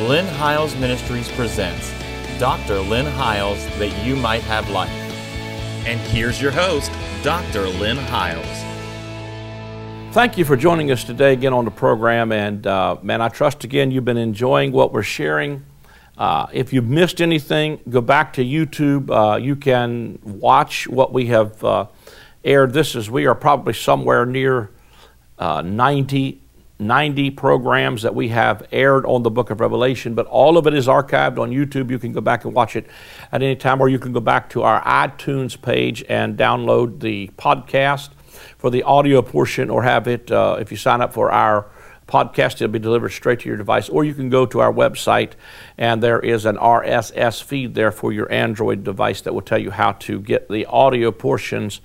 Lynn Hiles Ministries presents Dr. Lynn Hiles that you might have life. And here's your host, Dr. Lynn Hiles. Thank you for joining us today again on the program. And uh, man, I trust again you've been enjoying what we're sharing. Uh, if you've missed anything, go back to YouTube. Uh, you can watch what we have uh, aired. This is, we are probably somewhere near uh, 90, 90 programs that we have aired on the book of Revelation, but all of it is archived on YouTube. You can go back and watch it at any time, or you can go back to our iTunes page and download the podcast for the audio portion, or have it, uh, if you sign up for our podcast, it'll be delivered straight to your device, or you can go to our website and there is an RSS feed there for your Android device that will tell you how to get the audio portions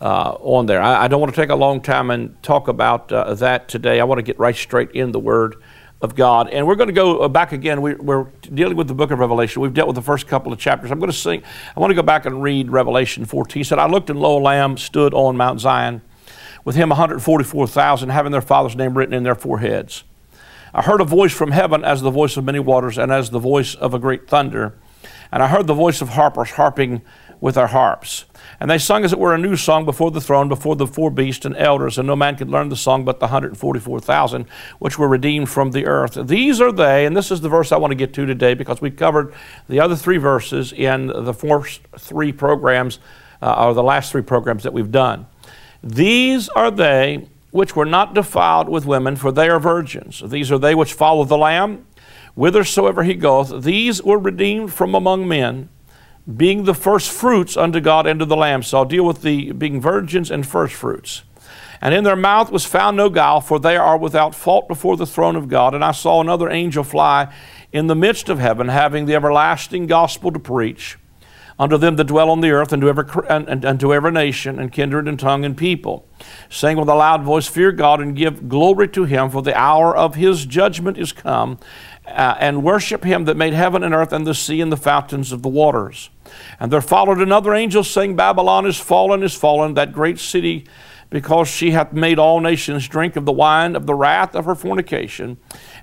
uh, on there. I, I, don't want to take a long time and talk about uh, that today. I want to get right straight in the Word of God. And we're going to go uh, back again. We, are dealing with the book of Revelation. We've dealt with the first couple of chapters. I'm going to sing, I want to go back and read Revelation 14. He said, I looked and lo, a lamb stood on Mount Zion, with him 144,000, having their father's name written in their foreheads. I heard a voice from heaven as the voice of many waters and as the voice of a great thunder. And I heard the voice of harpers harping with their harps. And they sung as it were a new song before the throne, before the four beasts and elders, and no man could learn the song but the 144,000 which were redeemed from the earth. These are they, and this is the verse I want to get to today because we covered the other three verses in the first three programs, uh, or the last three programs that we've done. These are they which were not defiled with women, for they are virgins. These are they which follow the Lamb, whithersoever he goeth. These were redeemed from among men being the first fruits unto God and to the Lamb. So I'll deal with the being virgins and first fruits. And in their mouth was found no guile, for they are without fault before the throne of God. And I saw another angel fly in the midst of heaven, having the everlasting gospel to preach unto them that dwell on the earth, and to every, and, and, to every nation, and kindred, and tongue, and people, saying with a loud voice, Fear God, and give glory to him, for the hour of his judgment is come, uh, and worship him that made heaven and earth, and the sea, and the fountains of the waters. And there followed another angel saying, Babylon is fallen, is fallen, that great city, because she hath made all nations drink of the wine of the wrath of her fornication.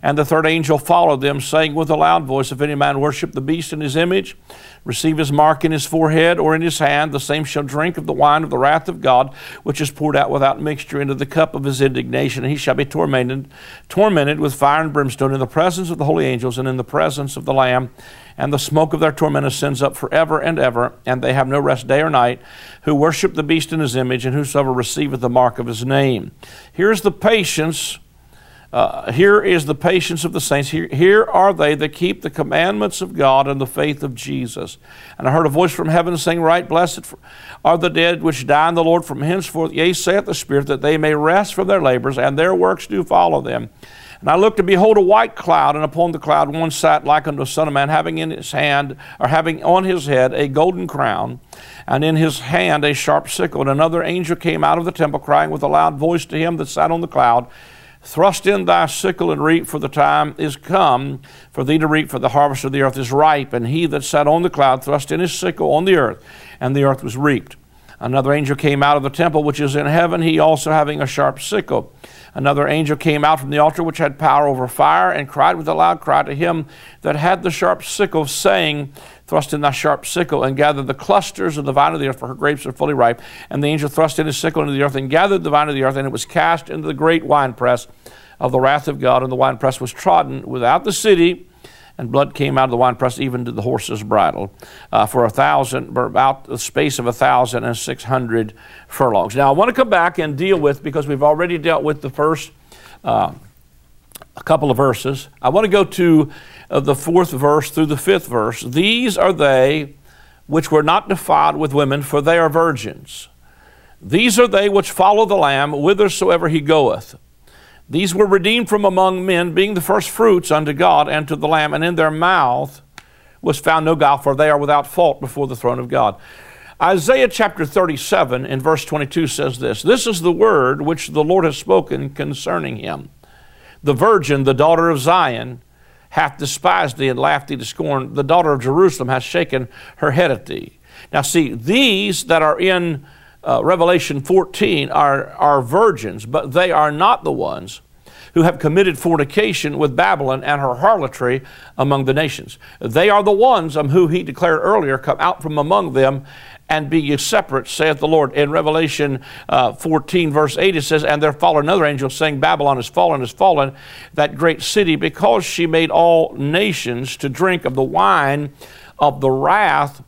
And the third angel followed them, saying with a loud voice, If any man worship the beast in his image, receive his mark in his forehead or in his hand, the same shall drink of the wine of the wrath of God, which is poured out without mixture into the cup of his indignation, and he shall be tormented, tormented with fire and brimstone in the presence of the holy angels and in the presence of the Lamb and the smoke of their torment ascends up forever and ever, and they have no rest day or night, who worship the beast in his image, and whosoever receiveth the mark of his name. Here's the patience. Uh, here is the patience of the saints. Here, here are they that keep the commandments of God and the faith of Jesus. And I heard a voice from heaven saying, Right, blessed are the dead which die in the Lord from henceforth. Yea, saith the Spirit, that they may rest from their labors, and their works do follow them. And I looked, and behold, a white cloud, and upon the cloud one sat like unto a son of man, having in his hand, or having on his head, a golden crown, and in his hand a sharp sickle. And another angel came out of the temple, crying with a loud voice to him that sat on the cloud, Thrust in thy sickle and reap, for the time is come for thee to reap, for the harvest of the earth is ripe. And he that sat on the cloud thrust in his sickle on the earth, and the earth was reaped. Another angel came out of the temple which is in heaven, he also having a sharp sickle. Another angel came out from the altar which had power over fire and cried with a loud cry to him that had the sharp sickle, saying, Thrust in thy sharp sickle and gather the clusters of the vine of the earth, for her grapes are fully ripe. And the angel thrust in his sickle into the earth and gathered the vine of the earth, and it was cast into the great winepress of the wrath of God. And the winepress was trodden without the city and blood came out of the winepress even to the horse's bridle uh, for a thousand, about the space of a thousand and six hundred furlongs. Now, I want to come back and deal with, because we've already dealt with the first uh, a couple of verses, I want to go to uh, the fourth verse through the fifth verse. These are they which were not defiled with women, for they are virgins. These are they which follow the Lamb whithersoever he goeth. These were redeemed from among men, being the first fruits unto God and to the Lamb, and in their mouth was found no guile, for they are without fault before the throne of God. Isaiah chapter 37 in verse 22 says this This is the word which the Lord has spoken concerning him. The virgin, the daughter of Zion, hath despised thee and laughed thee to scorn. The daughter of Jerusalem hath shaken her head at thee. Now, see, these that are in uh, Revelation 14 are, are virgins, but they are not the ones who have committed fornication with Babylon and her harlotry among the nations. They are the ones um, who he declared earlier come out from among them and be ye separate, saith the Lord. In Revelation uh, 14, verse 8, it says, And there followed another angel saying, Babylon is fallen, is fallen, that great city, because she made all nations to drink of the wine of the wrath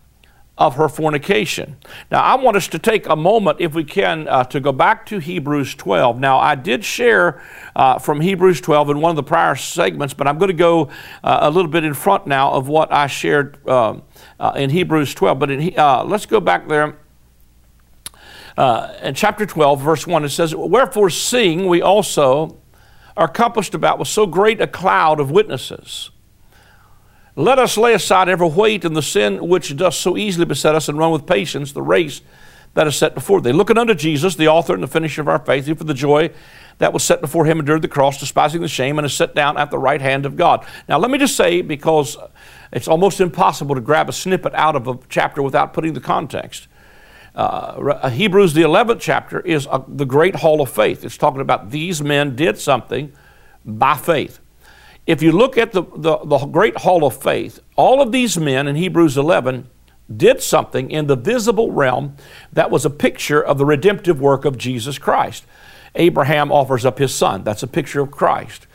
of her fornication. Now, I want us to take a moment, if we can, uh, to go back to Hebrews 12. Now, I did share uh, from Hebrews 12 in one of the prior segments, but I'm going to go uh, a little bit in front now of what I shared um, uh, in Hebrews 12. But in, uh, let's go back there. Uh, in chapter 12, verse 1, it says, Wherefore, seeing we also are compassed about with so great a cloud of witnesses, let us lay aside every weight and the sin which does so easily beset us and run with patience the race that is set before thee. Looking unto Jesus, the author and the finisher of our faith, who for the joy that was set before him endured the cross, despising the shame, and is set down at the right hand of God. Now, let me just say, because it's almost impossible to grab a snippet out of a chapter without putting the context. Uh, Hebrews, the 11th chapter, is a, the great hall of faith. It's talking about these men did something by faith. If you look at the, the, the great hall of faith, all of these men in Hebrews 11 did something in the visible realm that was a picture of the redemptive work of Jesus Christ. Abraham offers up his son. That's a picture of Christ.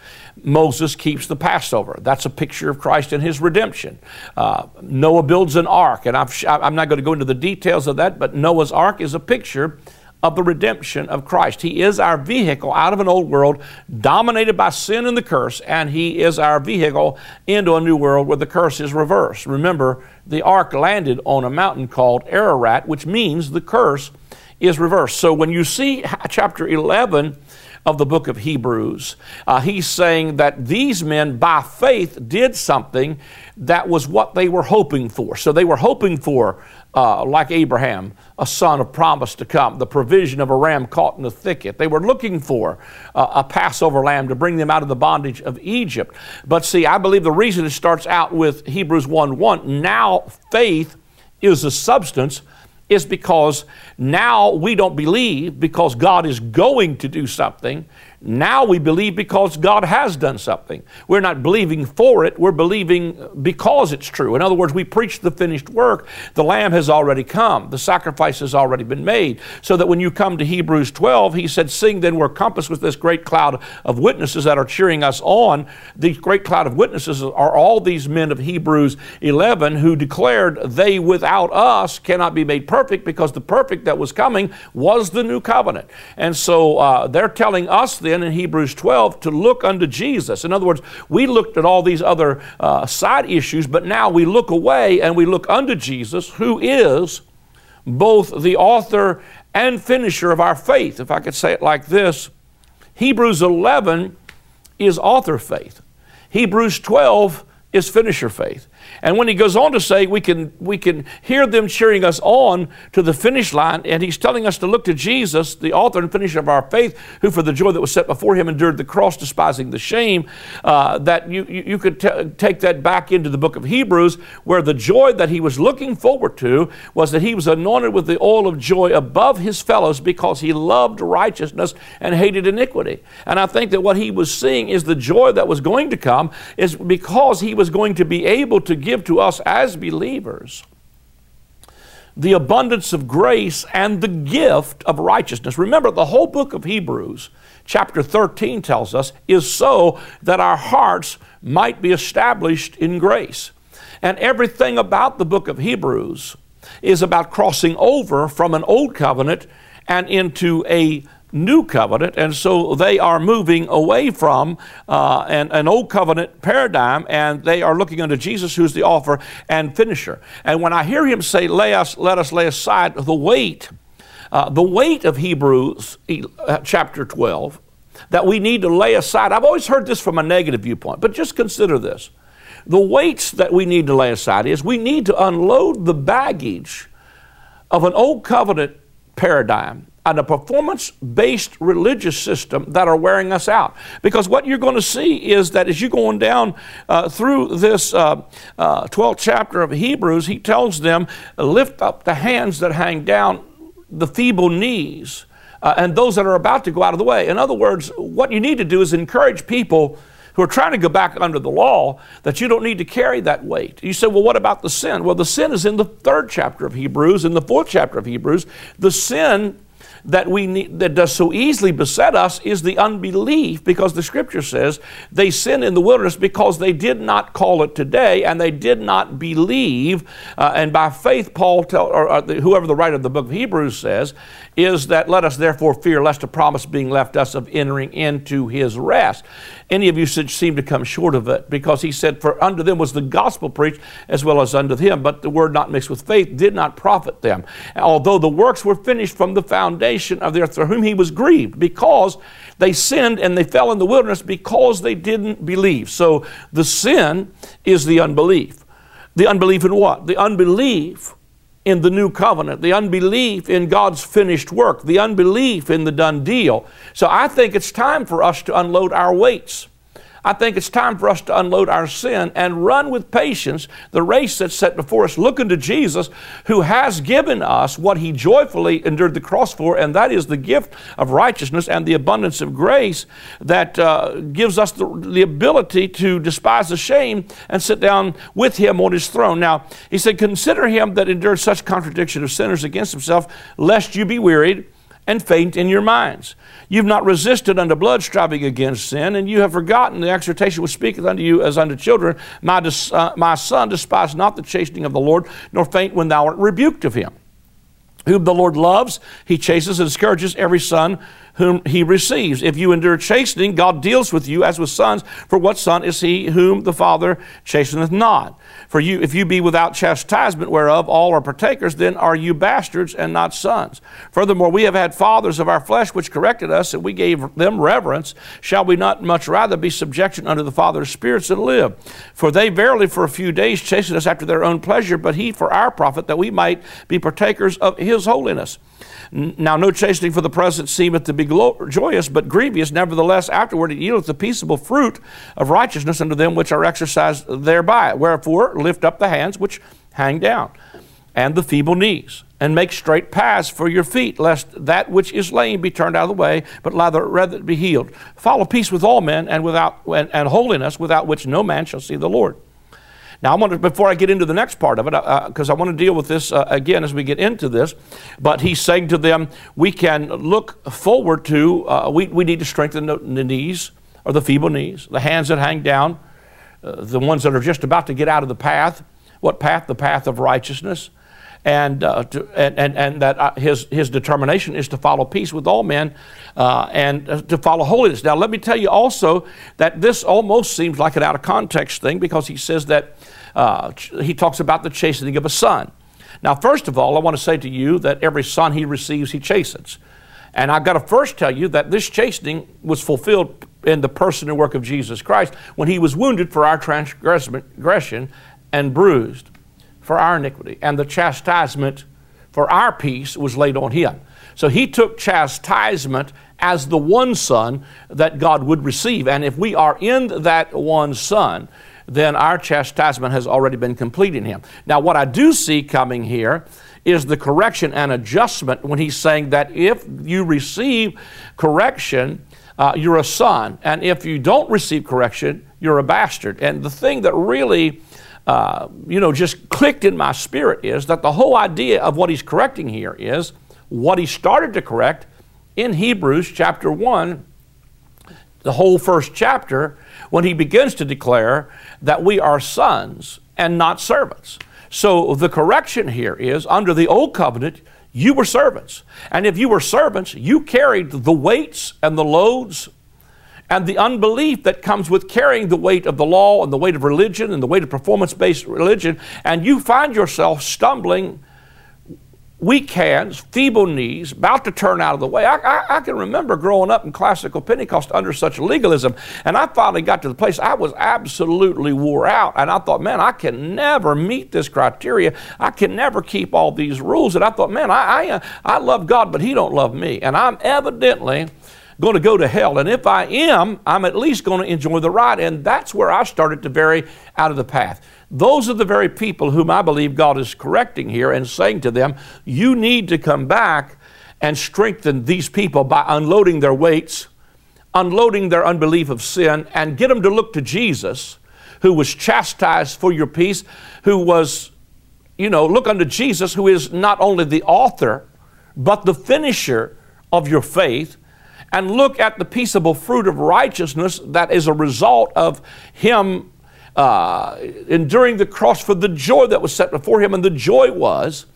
Moses keeps the Passover. That's a picture of Christ and his redemption. Uh, Noah builds an ark, and i am not going to go into the details of that, but Noah's ark is a picture of the redemption of Christ. He is our vehicle out of an old world dominated by sin and the curse, and He is our vehicle into a new world where the curse is reversed. Remember, the ark landed on a mountain called Ararat, which means the curse is reversed. So when you see chapter 11, of the book of Hebrews. Uh, he's saying that these men, by faith, did something that was what they were hoping for. So they were hoping for, uh, like Abraham, a son of promise to come, the provision of a ram caught in the thicket. They were looking for uh, a Passover lamb to bring them out of the bondage of Egypt. But see, I believe the reason it starts out with Hebrews 1 1 now faith is the substance is because now we don't believe because God is going to do something. Now we believe because God has done something. We're not believing for it, we're believing because it's true. In other words, we preach the finished work. The Lamb has already come, the sacrifice has already been made. So that when you come to Hebrews 12, he said, Sing then, we're compassed with this great cloud of witnesses that are cheering us on. The great cloud of witnesses are all these men of Hebrews 11 who declared they without us cannot be made perfect because the perfect that was coming was the new covenant. And so uh, they're telling us then in Hebrews 12 to look unto Jesus. In other words, we looked at all these other uh, side issues, but now we look away and we look unto Jesus, who is both the author and finisher of our faith. If I could say it like this Hebrews 11 is author faith, Hebrews 12 is finisher faith. And when he goes on to say we can, we can hear them cheering us on to the finish line, and he's telling us to look to Jesus, the author and finisher of our faith, who for the joy that was set before him endured the cross, despising the shame, uh, that you, you, you could t- take that back into the book of Hebrews, where the joy that he was looking forward to was that he was anointed with the oil of joy above his fellows because he loved righteousness and hated iniquity. And I think that what he was seeing is the joy that was going to come is because he was going to be able to give to us as believers the abundance of grace and the gift of righteousness. Remember, the whole book of Hebrews, chapter 13, tells us, is so that our hearts might be established in grace. And everything about the book of Hebrews is about crossing over from an old covenant and into a new covenant, and so they are moving away from uh, an, an old covenant paradigm, and they are looking unto Jesus, who's the author and finisher. And when I hear him say, "Lay us, let us lay aside the weight," uh, the weight of Hebrews uh, chapter twelve, that we need to lay aside. I've always heard this from a negative viewpoint, but just consider this: the weights that we need to lay aside is we need to unload the baggage of an old covenant paradigm and a performance based religious system that are wearing us out. Because what you're going to see is that as you're going down uh, through this uh, uh, 12th chapter of Hebrews, he tells them, Lift up the hands that hang down, the feeble knees. uh, and those that are about to go out of the way. In other words, what you need to do is encourage people who are trying to go back under the law that you don't need to carry that weight. You say, well, what about the sin? Well, the sin is in the third chapter of Hebrews, in the fourth chapter of Hebrews. The sin that we need, that does so easily beset us is the unbelief because the scripture says they sin in the wilderness because they did not call it today and they did not believe uh, and by faith paul tell, or, or the, whoever the writer of the book of hebrews says is that let us therefore fear lest a promise being left us of entering into his rest. Any of you should seem to come short of it because he said, For unto them was the gospel preached as well as unto him, but the word not mixed with faith did not profit them. Although the works were finished from the foundation of the earth, for whom he was grieved, because they sinned and they fell in the wilderness because they didn't believe. So the sin is the unbelief. The unbelief in what? The unbelief in the new covenant, the unbelief in God's finished work, the unbelief in the done deal. So I think it's time for us to unload our weights. I think it's time for us to unload our sin and run with patience the race that's set before us, looking to Jesus, who has given us what he joyfully endured the cross for, and that is the gift of righteousness and the abundance of grace that uh, gives us the, the ability to despise the shame and sit down with him on his throne. Now, he said, Consider him that endured such contradiction of sinners against himself, lest you be wearied and faint in your minds. You've not resisted unto blood, striving against sin, and you have forgotten the exhortation which speaketh unto you as unto children. My, dis, uh, my son, despise not the chastening of the Lord, nor faint when thou art rebuked of him. Whom the Lord loves, he chases and scourges every son whom he receives. If you endure chastening, God deals with you as with sons. For what son is he whom the Father chasteneth not? For you, if you be without chastisement, whereof all are partakers, then are you bastards and not sons. Furthermore, we have had fathers of our flesh which corrected us, and we gave them reverence. Shall we not much rather be subjection unto the Father of spirits and live? For they verily for a few days chastened us after their own pleasure, but he for our profit, that we might be partakers of his holiness. Now, no chastening for the present seemeth to be joyous, but grievous. Nevertheless, afterward it yieldeth the peaceable fruit of righteousness unto them which are exercised thereby. Wherefore, lift up the hands which hang down, and the feeble knees, and make straight paths for your feet, lest that which is lame be turned out of the way, but rather, rather be healed. Follow peace with all men, and without and, and holiness, without which no man shall see the Lord. Now, I want to, before I get into the next part of it, because uh, I want to deal with this uh, again as we get into this, but he's saying to them, we can look forward to, uh, we, we need to strengthen the, the, knees, or the feeble knees, the hands that hang down, uh, the ones that are just about to get out of the path. What path? The path of righteousness. And, uh, to, and, and, and, that uh, his, his determination is to follow peace with all men and to follow holiness. Now, let me tell you also that this almost seems like an out of context thing because he says that uh, he talks about the chastening of a son. Now, first of all, I want to say to you that every son he receives, he chastens. And I've got to first tell you that this chastening was fulfilled in the person and work of Jesus Christ when he was wounded for our transgression and bruised for our iniquity. And the chastisement for our peace was laid on him. So he took chastisement as the one son that God would receive. And if we are in that one son, then our chastisement has already been complete in him. Now, what I do see coming here is the correction and adjustment when he's saying that if you receive correction, uh, you're a son, and if you don't receive correction, you're a bastard. And the thing that really uh, you know, just clicked in my spirit is that the whole idea of what he's correcting here is what he started to correct in Hebrews chapter 1, the whole first chapter, when he begins to declare that we are sons and not servants. So the correction here is under the old covenant, you were servants. And if you were servants, you carried the weights and the loads and the unbelief that comes with carrying the weight of the law and the weight of religion and the weight of performance based religion. And you find yourself stumbling weak hands, feeble knees, about to turn out of the way. I, I, I, can remember growing up in classical Pentecost under such legalism, and I finally got to the place I was absolutely wore out, and I thought, man, I can never meet this criteria. I can never keep all these rules. And I thought, man, I, I, uh, I love God, but He don't love me, and I'm evidently going to go to hell. And if I am, I'm at least going to enjoy the ride. And that's where I started to vary out of the path. Those are the very people whom I believe God is correcting here and saying to them, you need to come back and strengthen these people by unloading their weights, unloading their unbelief of sin, and get them to look to Jesus, who was chastised for your peace, who was, you know, look unto Jesus, who is not only the author, but the finisher of your faith. And look at the peaceable fruit of righteousness that is a result of him uh, enduring the cross for the joy that was set before him. And the joy was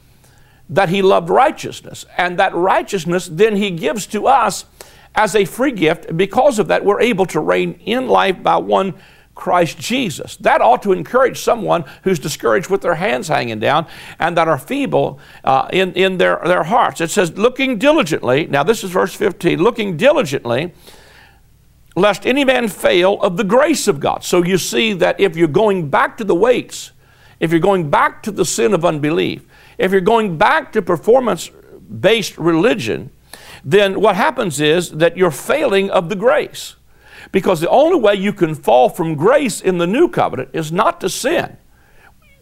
that he loved righteousness. And that righteousness then he gives to us as a free gift. Because of that, we're able to reign in life by one Christ Jesus. That ought to encourage someone who's discouraged with their hands hanging down and that are feeble uh, in, in their, their hearts. It says, looking diligently, now this is verse 15, looking diligently, lest any man fail of the grace of God. So you see that if you're going back to the weights, if you're going back to the sin of unbelief, if you're going back to performance based religion, then what happens is that you're failing of the grace. Because the only way you can fall from grace in the new covenant is not to sin.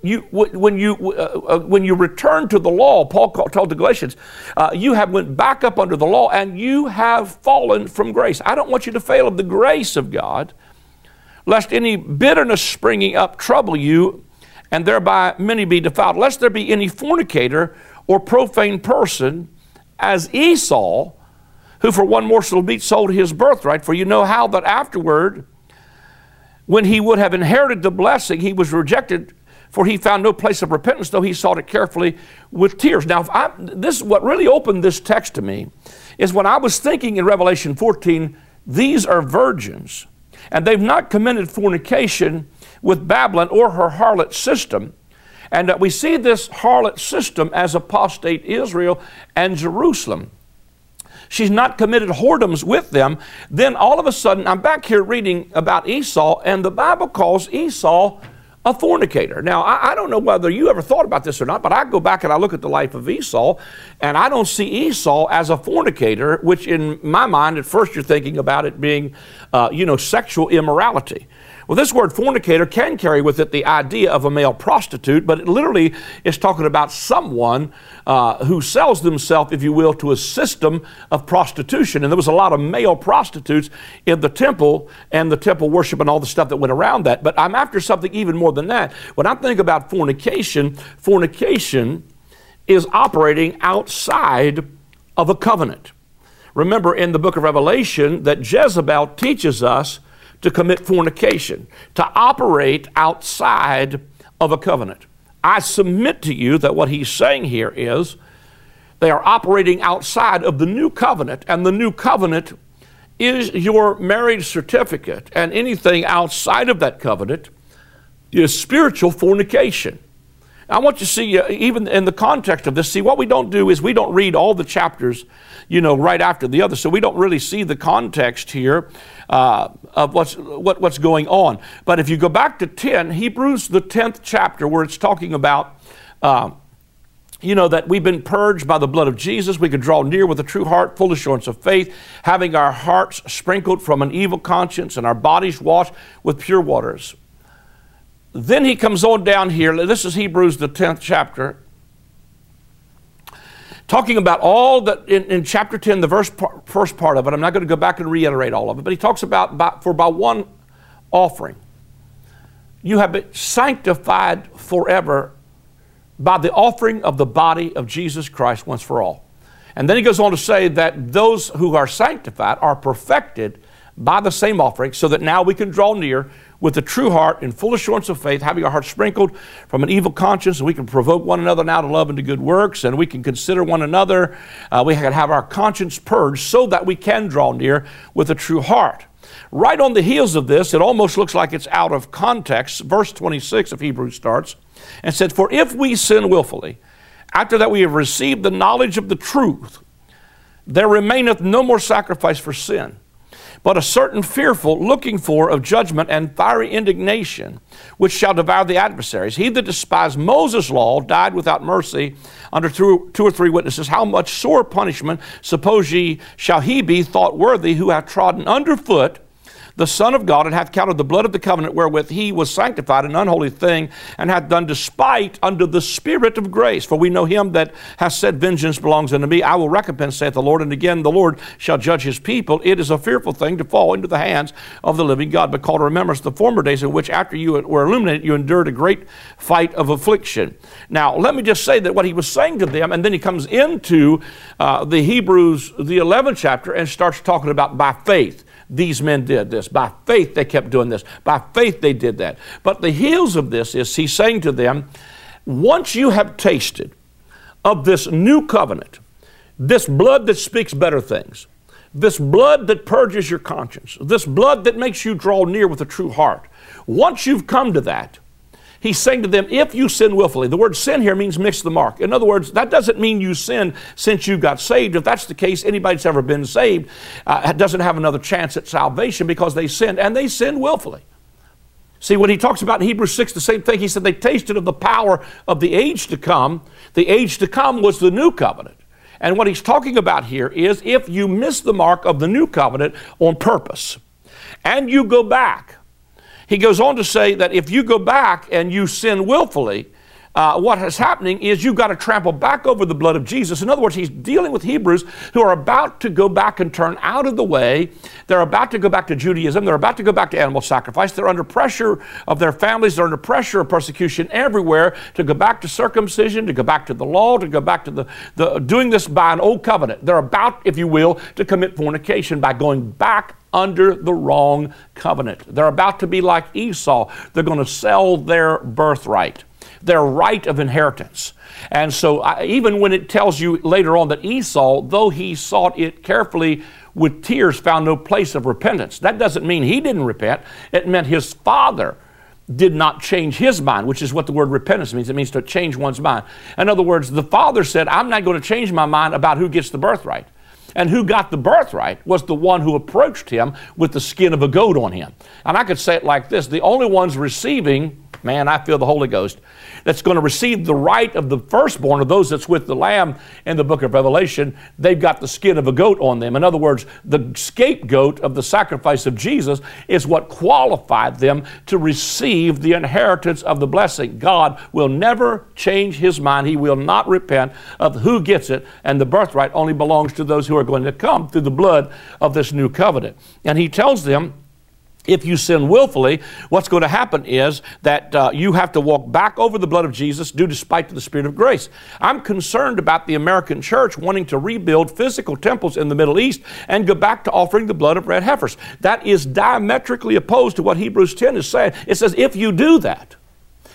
You, when, you, uh, uh, when you return to the law, Paul told the Galatians, uh, you have went back up under the law and you have fallen from grace. I don't want you to fail of the grace of God, lest any bitterness springing up trouble you, and thereby many be defiled, lest there be any fornicator or profane person as Esau, who for one morsel of meat sold his birthright. For you know how that afterward, when he would have inherited the blessing, he was rejected, for he found no place of repentance, though he sought it carefully with tears. Now, I, this what really opened this text to me is when I was thinking in Revelation 14, these are virgins, and they've not committed fornication with Babylon or her harlot system. And that we see this harlot system as apostate Israel and Jerusalem she's not committed whoredoms with them, then all of a sudden I'm back here reading about Esau, and the Bible calls Esau a fornicator. Now, I, I, don't know whether you ever thought about this or not, but I go back and I look at the life of Esau, and I don't see Esau as a fornicator, which in my mind, at first you're thinking about it being, uh, you know, sexual immorality. Well, this word fornicator can carry with it the idea of a male prostitute, but it literally is talking about someone uh, who sells themselves, if you will, to a system of prostitution. And there was a lot of male prostitutes in the temple and the temple worship and all the stuff that went around that. But I'm after something even more than that. When I think about fornication, fornication is operating outside of a covenant. Remember in the book of Revelation that Jezebel teaches us to commit fornication, to operate outside of a covenant. I submit to you that what he's saying here is they are operating outside of the new covenant, and the new covenant is your marriage certificate, and anything outside of that covenant is spiritual fornication. I want you to see, uh, even in the context of this, see, what we don't do is we don't read all the chapters, you know, right after the other. So we don't really see the context here uh, of what's, what, what's going on. But if you go back to 10, Hebrews, the 10th chapter, where it's talking about. Uh, you know, that we've been purged by the blood of Jesus. We can draw near with a true heart, full assurance of faith, having our hearts sprinkled from an evil conscience and our bodies washed with pure waters. Then he comes on down here. This is Hebrews, the 10th chapter. Talking about all that in, in chapter 10, the verse, first part of it. I'm not going to go back and reiterate all of it, but he talks about by, for by one offering, you have been sanctified forever by the offering of the body of Jesus Christ once for all. And then he goes on to say that those who are sanctified are perfected by the same offering, so that now we can draw near with a true heart in full assurance of faith, having our hearts sprinkled from an evil conscience, and we can provoke one another now to love and to good works, and we can consider one another. Uh, we can have our conscience purged so that we can draw near with a true heart. Right on the heels of this, it almost looks like it's out of context. Verse 26 of Hebrews starts and said, For if we sin willfully, after that we have received the knowledge of the truth, there remaineth no more sacrifice for sin but a certain fearful looking for of judgment and fiery indignation, which shall devour the adversaries. He that despised Moses' law died without mercy under two, or three witnesses. How much sore punishment, suppose ye, shall he be thought worthy who hath trodden underfoot the Son of God, and hath counted the blood of the covenant wherewith he was sanctified an unholy thing, and hath done despite unto the Spirit of grace. For we know him that hath said, Vengeance belongs unto me, I will recompense, saith the Lord. And again, the Lord shall judge his people. It is a fearful thing to fall into the hands of the living God. But call to remembrance the former days in which, after you were illuminated, you endured a great fight of affliction. Now, let me just say that what he was saying to them, and then he comes into uh, the Hebrews, the 11th chapter, and starts talking about by faith these men did this. By faith, they kept doing this. By faith, they did that. But the heels of this is he's saying to them, once you have tasted of this new covenant, this blood that speaks better things, this blood that purges your conscience, this blood that makes you draw near with a true heart, once you've come to that, He's saying to them, if you sin willfully, the word sin here means miss the mark. In other words, that doesn't mean you sin since you got saved. If that's the case, anybody that's ever been saved uh, doesn't have another chance at salvation because they sinned, and they sinned willfully. See, when he talks about in Hebrews 6, the same thing, he said they tasted of the power of the age to come. The age to come was the new covenant. And what he's talking about here is if you miss the mark of the new covenant on purpose and you go back he goes on to say that if you go back and you sin willfully, uh, what is happening is you've got to trample back over the blood of Jesus. In other words, he's dealing with Hebrews who are about to go back and turn out of the way. They're about to go back to Judaism. They're about to go back to animal sacrifice. They're under pressure of their families. They're under pressure of persecution everywhere to go back to circumcision, to go back to the law, to go back to the, the doing this by an old covenant. They're about, if you will, to commit fornication by going back under the wrong covenant. They're about to be like Esau. They're going to sell their birthright, their right of inheritance. And so, I, even when it tells you later on that Esau, though he sought it carefully with tears, found no place of repentance, that doesn't mean he didn't repent. It meant his father did not change his mind, which is what the word repentance means. It means to change one's mind. In other words, the father said, I'm not going to change my mind about who gets the birthright. And who got the birthright was the one who approached him with the skin of a goat on him. And I could say it like this the only ones receiving, man, I feel the Holy Ghost, that's going to receive the right of the firstborn of those that's with the Lamb in the book of Revelation, they've got the skin of a goat on them. In other words, the scapegoat of the sacrifice of Jesus is what qualified them to receive the inheritance of the blessing. God will never change his mind. He will not repent of who gets it, and the birthright only belongs to those who are going to come through the blood of this new covenant. And he tells them, if you sin willfully, what's going to happen is that uh, you have to walk back over the blood of Jesus due despite to the Spirit of grace. I'm concerned about the American church wanting to rebuild physical temples in the Middle East and go back to offering the blood of red heifers. That is diametrically opposed to what Hebrews 10 is saying. It says, if you do that,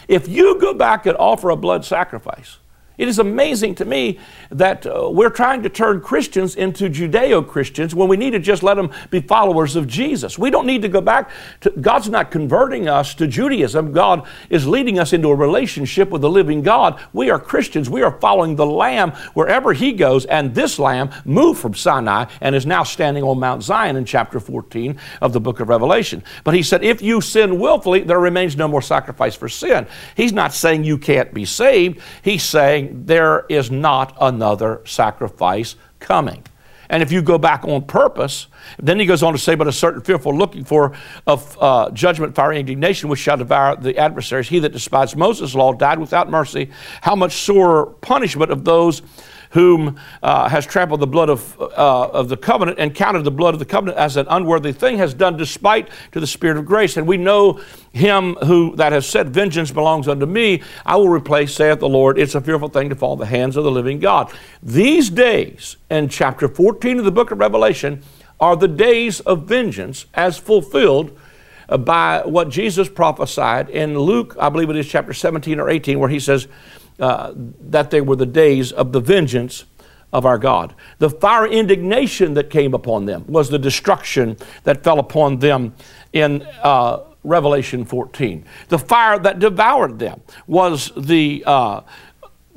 if you go back and offer a blood sacrifice, it is amazing to me that uh, we're trying to turn Christians into Judeo Christians when we need to just let them be followers of Jesus. We don't need to go back to, God's not converting us to Judaism. God is leading us into a relationship with the living God. We are Christians. We are following the Lamb wherever He goes, and this Lamb moved from Sinai and is now standing on Mount Zion in chapter 14 of the book of Revelation. But He said, if you sin willfully, there remains no more sacrifice for sin. He's not saying you can't be saved. He's saying, there is not another sacrifice coming. And if you go back on purpose, then he goes on to say, But a certain fearful looking for of uh, judgment, fiery indignation, which shall devour the adversaries. He that despised Moses' law died without mercy. How much sorer punishment of those whom uh, has trampled the blood of, uh, of the covenant and counted the blood of the covenant as an unworthy thing, has done despite to the Spirit of grace. And we know him who that has said, Vengeance belongs unto me, I will replace, saith the Lord. It's a fearful thing to fall in the hands of the living God. These days, in chapter 14 of the book of Revelation, are the days of vengeance as fulfilled uh, by what Jesus prophesied in Luke, I believe it is chapter 17 or 18, where he says, uh, that they were the days of the vengeance of our God. The fire indignation that came upon them was the destruction that fell upon them in uh, Revelation 14. The fire that devoured them was the uh,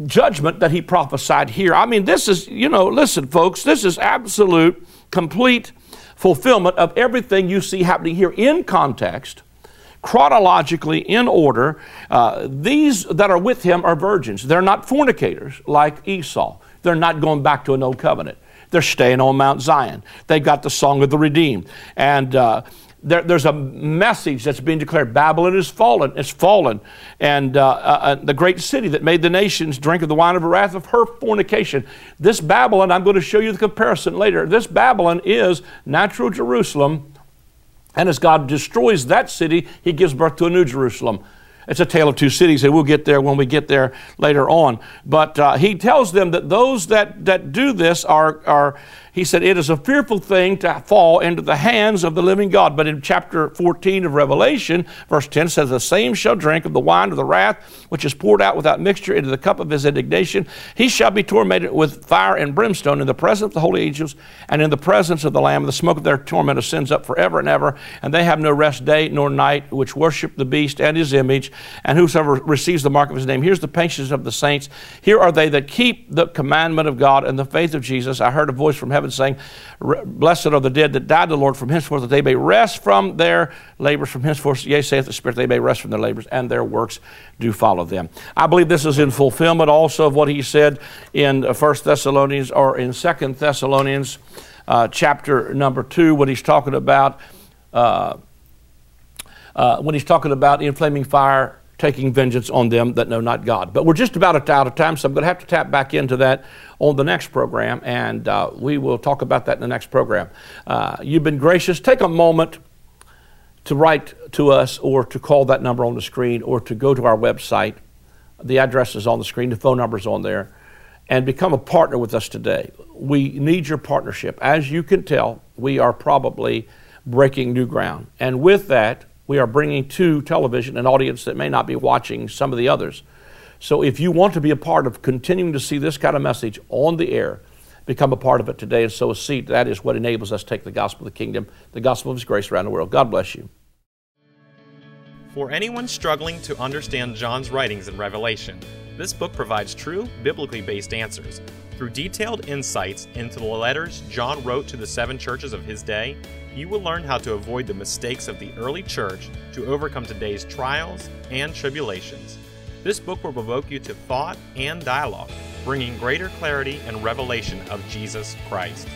judgment that he prophesied here. I mean, this is, you know, listen, folks, this is absolute, complete fulfillment of everything you see happening here in context chronologically in order. Uh, these that are with him are virgins. They're not fornicators like Esau. They're not going back to an old covenant. They're staying on Mount Zion. They've got the song of the redeemed. And uh, there, there's a message that's being declared. Babylon is fallen. It's fallen. And uh, uh, uh, the great city that made the nations drink of the wine of the wrath of her fornication. This Babylon, I'm going to show you the comparison later. This Babylon is natural Jerusalem. And as God destroys that city, he gives birth to a new Jerusalem. It's a tale of two cities, and we'll get there when we get there later on. But uh, he tells them that those that, that do this are, are he said, It is a fearful thing to fall into the hands of the living God. But in chapter 14 of Revelation, verse 10 says, The same shall drink of the wine of the wrath, which is poured out without mixture into the cup of his indignation. He shall be tormented with fire and brimstone in the presence of the holy angels and in the presence of the Lamb. The smoke of their torment ascends up forever and ever. And they have no rest day nor night, which worship the beast and his image, and whosoever receives the mark of his name. Here's the patience of the saints. Here are they that keep the commandment of God and the faith of Jesus. I heard a voice from heaven heaven, saying, Blessed are the dead that died the Lord from henceforth, that they may rest from their labors from henceforth. Yea, saith the Spirit, they may rest from their labors, and their works do follow them. I believe this is in fulfillment also of what he said in First Thessalonians or in Second Thessalonians uh, chapter number 2, when he's talking about. Uh, uh, when he's talking about inflaming fire taking vengeance on them that know not God. But we're just about out of time, so I'm going to have to tap back into that on the next program, and uh, we will talk about that in the next program. Uh, you've been gracious. Take a moment to write to us or to call that number on the screen or to go to our website. The address is on the screen, the phone number is on there, and become a partner with us today. We need your partnership. As you can tell, we are probably breaking new ground. And with that, we are bringing to television an audience that may not be watching some of the others. So if you want to be a part of continuing to see this kind of message on the air, become a part of it today and sow a seed. That is what enables us to take the gospel of the kingdom, the gospel of His grace around the world. God bless you. For anyone struggling to understand John's writings in Revelation, this book provides true, biblically based answers. Through detailed insights into the letters John wrote to the seven churches of his day, you will learn how to avoid the mistakes of the early church to overcome today's trials and tribulations. This book will provoke you to thought and dialogue, bringing greater clarity and revelation of Jesus Christ.